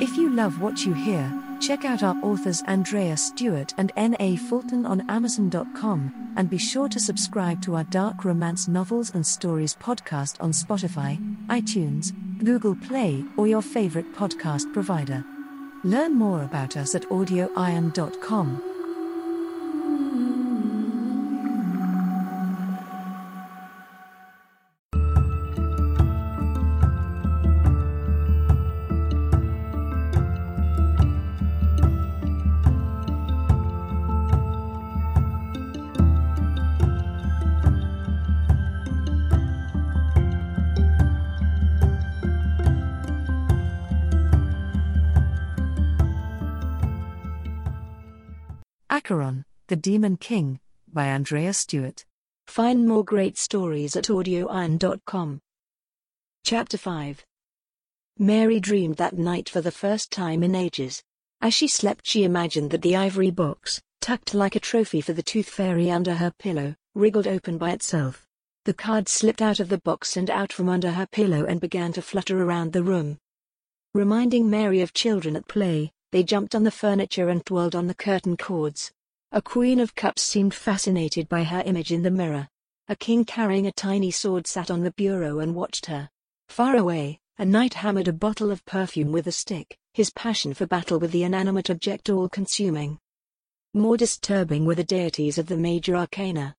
If you love what you hear, check out our authors Andrea Stewart and N.A. Fulton on Amazon.com, and be sure to subscribe to our dark romance novels and stories podcast on Spotify, iTunes, Google Play, or your favorite podcast provider. Learn more about us at audioiron.com. Acheron, The Demon King, by Andrea Stewart. Find more great stories at audioiron.com. Chapter 5 Mary dreamed that night for the first time in ages. As she slept, she imagined that the ivory box, tucked like a trophy for the tooth fairy under her pillow, wriggled open by itself. The card slipped out of the box and out from under her pillow and began to flutter around the room. Reminding Mary of children at play, they jumped on the furniture and twirled on the curtain cords. A queen of cups seemed fascinated by her image in the mirror. A king carrying a tiny sword sat on the bureau and watched her. Far away, a knight hammered a bottle of perfume with a stick, his passion for battle with the inanimate object all-consuming. More disturbing were the deities of the major arcana.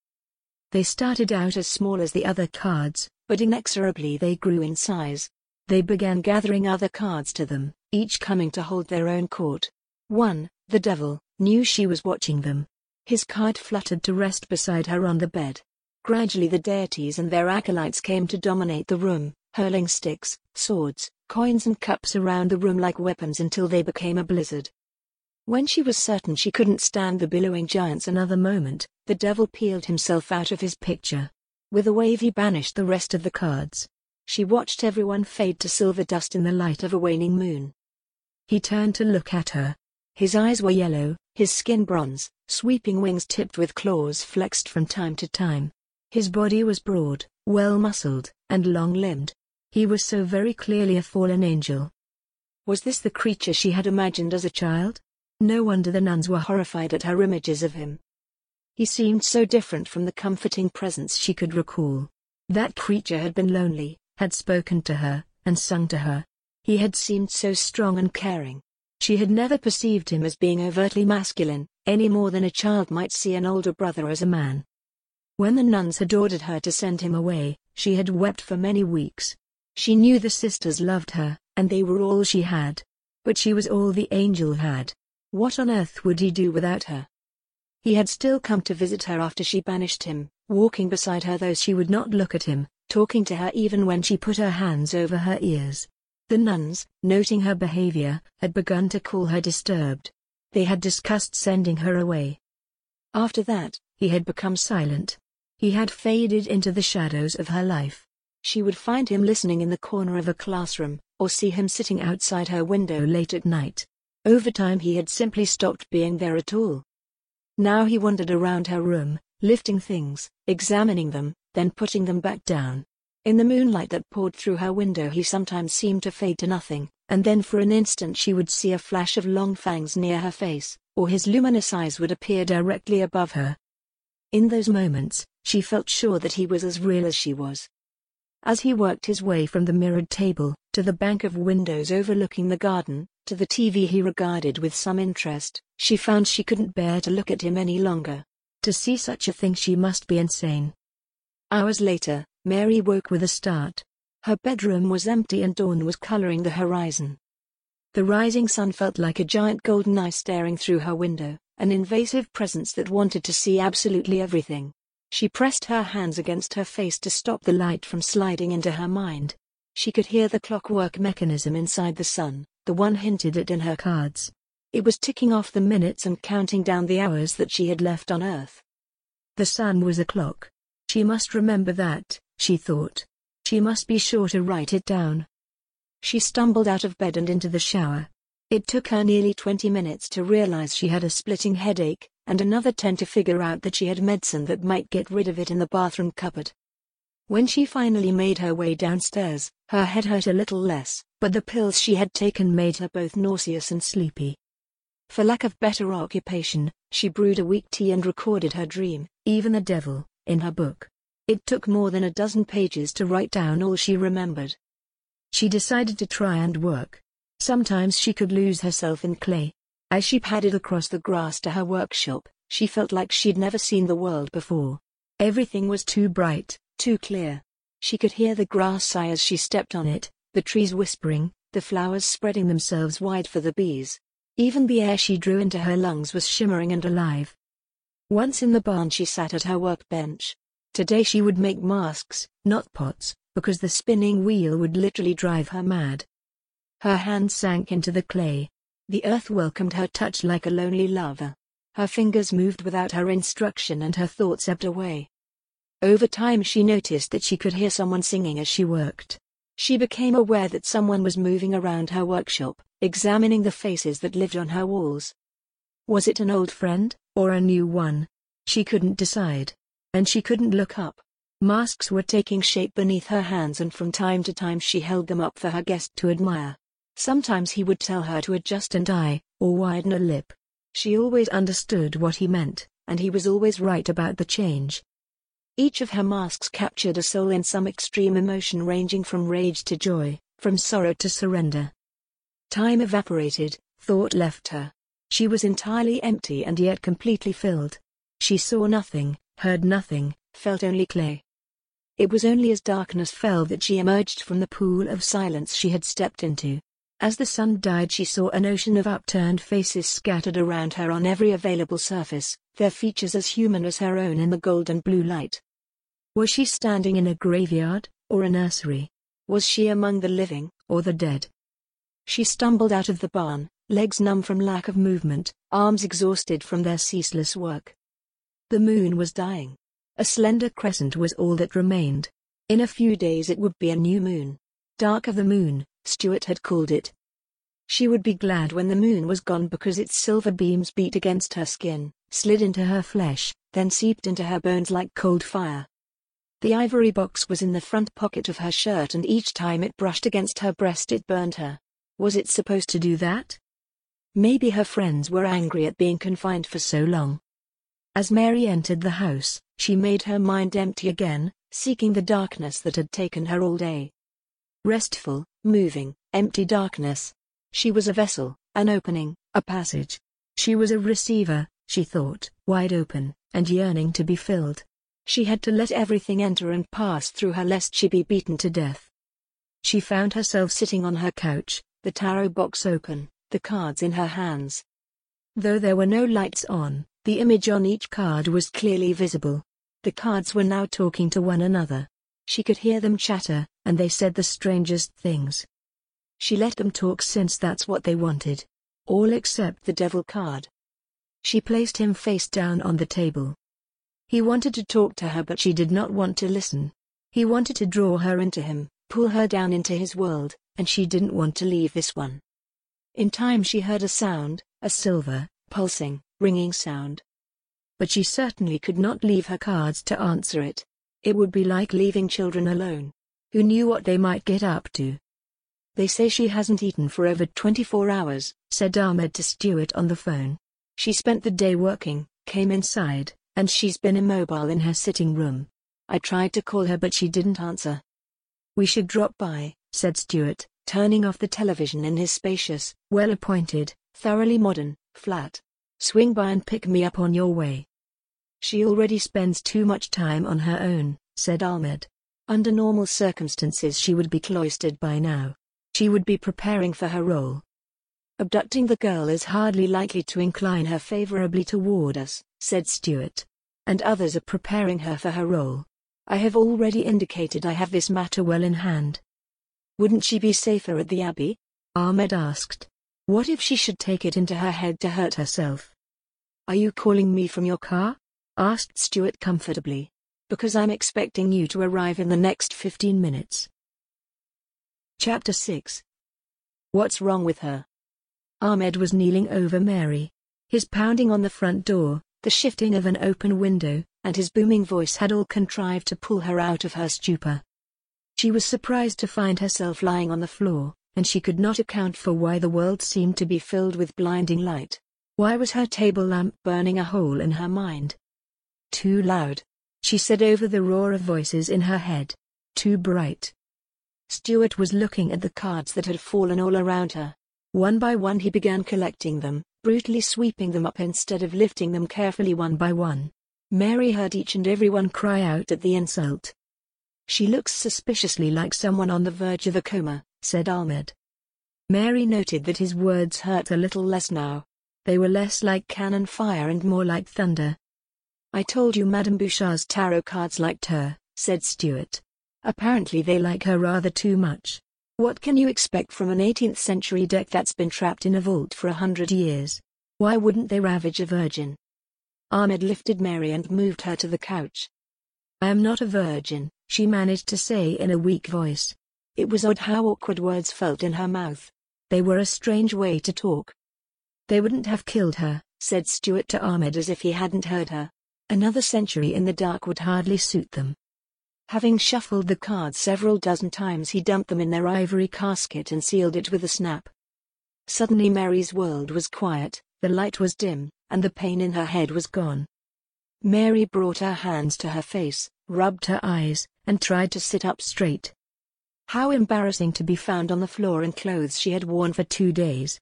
They started out as small as the other cards, but inexorably they grew in size. They began gathering other cards to them, each coming to hold their own court. One, the devil, knew she was watching them. His card fluttered to rest beside her on the bed. Gradually the deities and their acolytes came to dominate the room, hurling sticks, swords, coins and cups around the room like weapons until they became a blizzard. When she was certain she couldn't stand the billowing giants another moment, the devil peeled himself out of his picture. With a wave he banished the rest of the cards. She watched everyone fade to silver dust in the light of a waning moon. He turned to look at her. His eyes were yellow, his skin bronze, sweeping wings tipped with claws flexed from time to time. His body was broad, well-muscled, and long-limbed. He was so very clearly a fallen angel. Was this the creature she had imagined as a child? No wonder the nuns were horrified at her images of him. He seemed so different from the comforting presence she could recall. That creature had been lonely, had spoken to her, and sung to her, he had seemed so strong and caring. She had never perceived him as being overtly masculine, any more than a child might see an older brother as a man. When the nuns had ordered her to send him away, she had wept for many weeks. She knew the sisters loved her, and they were all she had. But she was all the angel had. What on earth would he do without her? He had still come to visit her after she banished him, walking beside her though she would not look at him, talking to her even when she put her hands over her ears. The nuns, noting her behavior, had begun to call her disturbed. They had discussed sending her away. After that, he had become silent. He had faded into the shadows of her life. She would find him listening in the corner of a classroom, or see him sitting outside her window late at night. Over time he had simply stopped being there at all. Now he wandered around her room, lifting things, examining them, then putting them back down. In the moonlight that poured through her window he sometimes seemed to fade to nothing, and then for an instant she would see a flash of long fangs near her face, or his luminous eyes would appear directly above her. In those moments, she felt sure that he was as real as she was. As he worked his way from the mirrored table, to the bank of windows overlooking the garden, to the TV he regarded with some interest, she found she couldn't bear to look at him any longer. To see such a thing she must be insane. Hours later, Mary woke with a start. Her bedroom was empty and dawn was coloring the horizon. The rising sun felt like a giant golden eye staring through her window, an invasive presence that wanted to see absolutely everything. She pressed her hands against her face to stop the light from sliding into her mind. She could hear the clockwork mechanism inside the sun, the one hinted at in her cards. It was ticking off the minutes and counting down the hours that she had left on Earth. The sun was a clock. She must remember that, she thought. She must be sure to write it down. She stumbled out of bed and into the shower. It took her nearly 20 minutes to realize she had a splitting headache, and another 10 to figure out that she had medicine that might get rid of it in the bathroom cupboard. When she finally made her way downstairs, her head hurt a little less, but the pills she had taken made her both nauseous and sleepy. For lack of better occupation, she brewed a weak tea and recorded her dream, even the devil, in her book. It took more than a dozen pages to write down all she remembered. She decided to try and work. Sometimes she could lose herself in clay. As she padded across the grass to her workshop, she felt like she'd never seen the world before. Everything was too bright, too clear. She could hear the grass sigh as she stepped on it, the trees whispering, the flowers spreading themselves wide for the bees. Even the air she drew into her lungs was shimmering and alive. Once in the barn she sat at her workbench. Today she would make masks, not pots, because the spinning wheel would literally drive her mad. Her hands sank into the clay. The earth welcomed her touch like a lonely lover. Her fingers moved without her instruction and her thoughts ebbed away. Over time she noticed that she could hear someone singing as she worked. She became aware that someone was moving around her workshop, examining the faces that lived on her walls. Was it an old friend, or a new one? She couldn't decide. And she couldn't look up. Masks were taking shape beneath her hands and from time to time she held them up for her guest to admire. Sometimes he would tell her to adjust an eye, or widen a lip. She always understood what he meant, and he was always right about the change. Each of her masks captured a soul in some extreme emotion ranging from rage to joy, from sorrow to surrender. Time evaporated, thought left her. She was entirely empty and yet completely filled. She saw nothing, heard nothing, felt only clay. It was only as darkness fell that she emerged from the pool of silence she had stepped into. As the sun died she saw an ocean of upturned faces scattered around her on every available surface, their features as human as her own in the gold and blue light. Was she standing in a graveyard, or a nursery? Was she among the living, or the dead? She stumbled out of the barn, legs numb from lack of movement, arms exhausted from their ceaseless work. The moon was dying. A slender crescent was all that remained. In a few days it would be a new moon. Dark of the moon, Stuart had called it. She would be glad when the moon was gone because its silver beams beat against her skin, slid into her flesh, then seeped into her bones like cold fire. The ivory box was in the front pocket of her shirt and each time it brushed against her breast it burned her. Was it supposed to do that? Maybe her friends were angry at being confined for so long. As Mary entered the house, she made her mind empty again, seeking the darkness that had taken her all day. Restful, moving, empty darkness. She was a vessel, an opening, a passage. She was a receiver, she thought, wide open, and yearning to be filled. She had to let everything enter and pass through her lest she be beaten to death. She found herself sitting on her couch, the tarot box open, the cards in her hands. Though there were no lights on, the image on each card was clearly visible. The cards were now talking to one another. She could hear them chatter, and they said the strangest things. She let them talk since that's what they wanted. All except the devil card. She placed him face down on the table. He wanted to talk to her but she did not want to listen. He wanted to draw her into him, pull her down into his world, and she didn't want to leave this one. In time she heard a sound, a silver, pulsing, ringing sound. But she certainly could not leave her cards to answer it. It would be like leaving children alone. Who knew what they might get up to? They say she hasn't eaten for over 24 hours, said Ahmed to Stuart on the phone. She spent the day working, came inside, and she's been immobile in her sitting room. I tried to call her but she didn't answer. We should drop by, said Stuart, turning off the television in his spacious, well-appointed, thoroughly modern, flat. Swing by and pick me up on your way. She already spends too much time on her own, said Ahmed. Under normal circumstances she would be cloistered by now. She would be preparing for her role. Abducting the girl is hardly likely to incline her favorably toward us, said Stuart. And others are preparing her for her role. I have already indicated I have this matter well in hand. Wouldn't she be safer at the Abbey? Ahmed asked. What if she should take it into her head to hurt herself? Are you calling me from your car? asked Stuart comfortably. Because I'm expecting you to arrive in the next 15 minutes. Chapter 6 What's wrong with her? Ahmed was kneeling over Mary. His pounding on the front door, the shifting of an open window, and his booming voice had all contrived to pull her out of her stupor. She was surprised to find herself lying on the floor, and she could not account for why the world seemed to be filled with blinding light. Why was her table lamp burning a hole in her mind? Too loud. She said over the roar of voices in her head. Too bright. Stuart was looking at the cards that had fallen all around her. One by one he began collecting them, brutally sweeping them up instead of lifting them carefully one by one. Mary heard each and every one cry out at the insult. She looks suspiciously like someone on the verge of a coma, said Ahmed. Mary noted that his words hurt a little less now. They were less like cannon fire and more like thunder. I told you Madame Bouchard's tarot cards liked her, said Stuart. Apparently they like her rather too much. What can you expect from an 18th century deck that's been trapped in a vault for a hundred years? Why wouldn't they ravage a virgin? Ahmed lifted Mary and moved her to the couch. I am not a virgin, she managed to say in a weak voice. It was odd how awkward words felt in her mouth. They were a strange way to talk. They wouldn't have killed her, said Stuart to Ahmed as if he hadn't heard her. Another century in the dark would hardly suit them. Having shuffled the cards several dozen times he dumped them in their ivory casket and sealed it with a snap. Suddenly Mary's world was quiet, the light was dim, and the pain in her head was gone. Mary brought her hands to her face, rubbed her eyes, and tried to sit up straight. How embarrassing to be found on the floor in clothes she had worn for two days.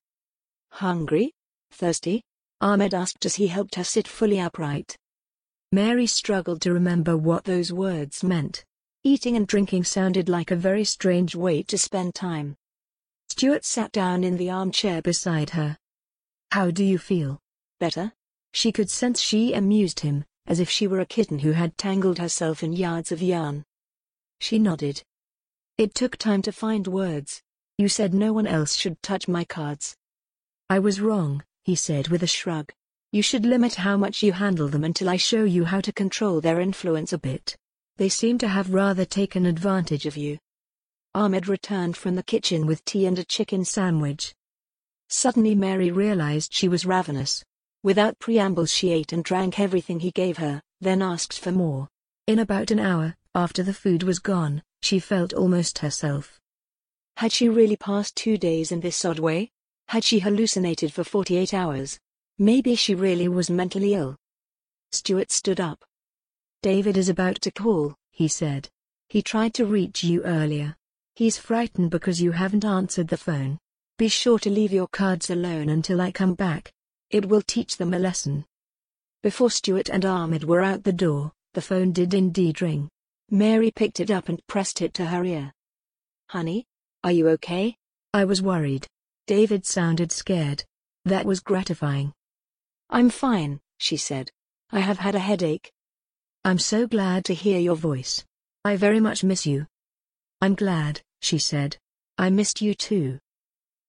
Hungry? Thirsty? Ahmed asked as he helped her sit fully upright. Mary struggled to remember what those words meant. Eating and drinking sounded like a very strange way to spend time. Stuart sat down in the armchair beside her. How do you feel? Better? She could sense she amused him, as if she were a kitten who had tangled herself in yards of yarn. She nodded. It took time to find words. You said no one else should touch my cards. I was wrong, he said with a shrug. You should limit how much you handle them until I show you how to control their influence a bit. They seem to have rather taken advantage of you. Ahmed returned from the kitchen with tea and a chicken sandwich. Suddenly Mary realized she was ravenous. Without preambles she ate and drank everything he gave her, then asked for more. In about an hour, after the food was gone, she felt almost herself. Had she really passed two days in this odd way? Had she hallucinated for 48 hours? Maybe she really was mentally ill. Stuart stood up. David is about to call, he said. He tried to reach you earlier. He's frightened because you haven't answered the phone. Be sure to leave your cards alone until I come back. It will teach them a lesson. Before Stuart and Ahmed were out the door, the phone did indeed ring. Mary picked it up and pressed it to her ear. Honey? Are you okay? I was worried. David sounded scared. That was gratifying. I'm fine, she said. I have had a headache. I'm so glad to hear your voice. I very much miss you. I'm glad, she said. I missed you too.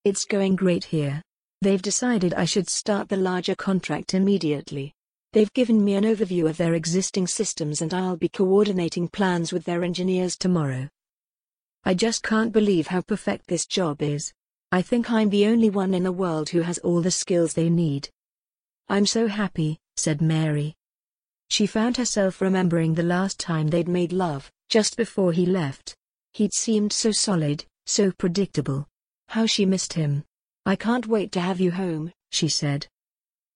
It's going great here. They've decided I should start the larger contract immediately. They've given me an overview of their existing systems and I'll be coordinating plans with their engineers tomorrow. I just can't believe how perfect this job is. I think I'm the only one in the world who has all the skills they need. I'm so happy, said Mary. She found herself remembering the last time they'd made love, just before he left. He'd seemed so solid, so predictable. How she missed him. I can't wait to have you home, she said.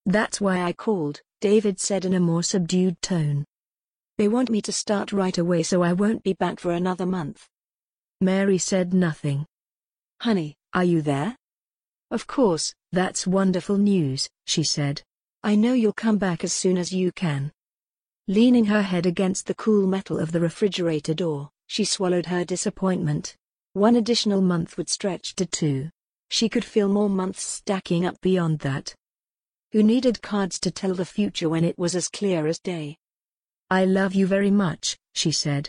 That's why I called, David said in a more subdued tone. They want me to start right away so I won't be back for another month. Mary said nothing. Honey, are you there? Of course, that's wonderful news, she said. I know you'll come back as soon as you can. Leaning her head against the cool metal of the refrigerator door, she swallowed her disappointment. One additional month would stretch to two. She could feel more months stacking up beyond that. Who needed cards to tell the future when it was as clear as day? I love you very much, she said.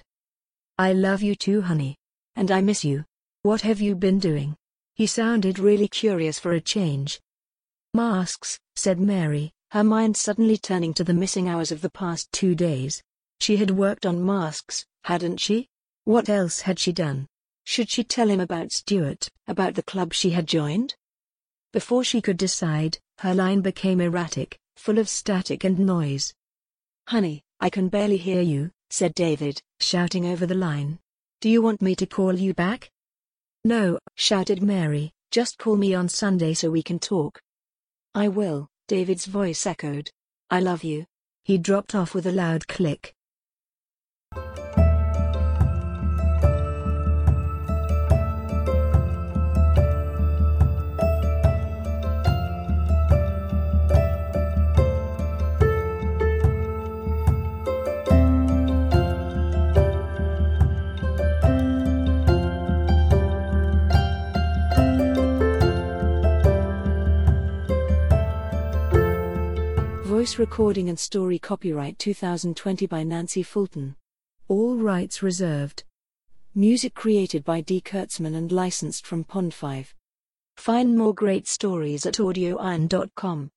I love you too, honey. And I miss you. What have you been doing? He sounded really curious for a change. Masks, said Mary, her mind suddenly turning to the missing hours of the past two days. She had worked on masks, hadn't she? What else had she done? Should she tell him about Stuart, about the club she had joined? Before she could decide, her line became erratic, full of static and noise. Honey, I can barely hear you, said David, shouting over the line. Do you want me to call you back? No, shouted Mary, just call me on Sunday so we can talk. I will, David's voice echoed. I love you. He dropped off with a loud click. Recording and story copyright 2020 by Nancy Fulton. All rights reserved. Music created by D. Kurtzman and licensed from Pond5. Find more great stories at audioiron.com.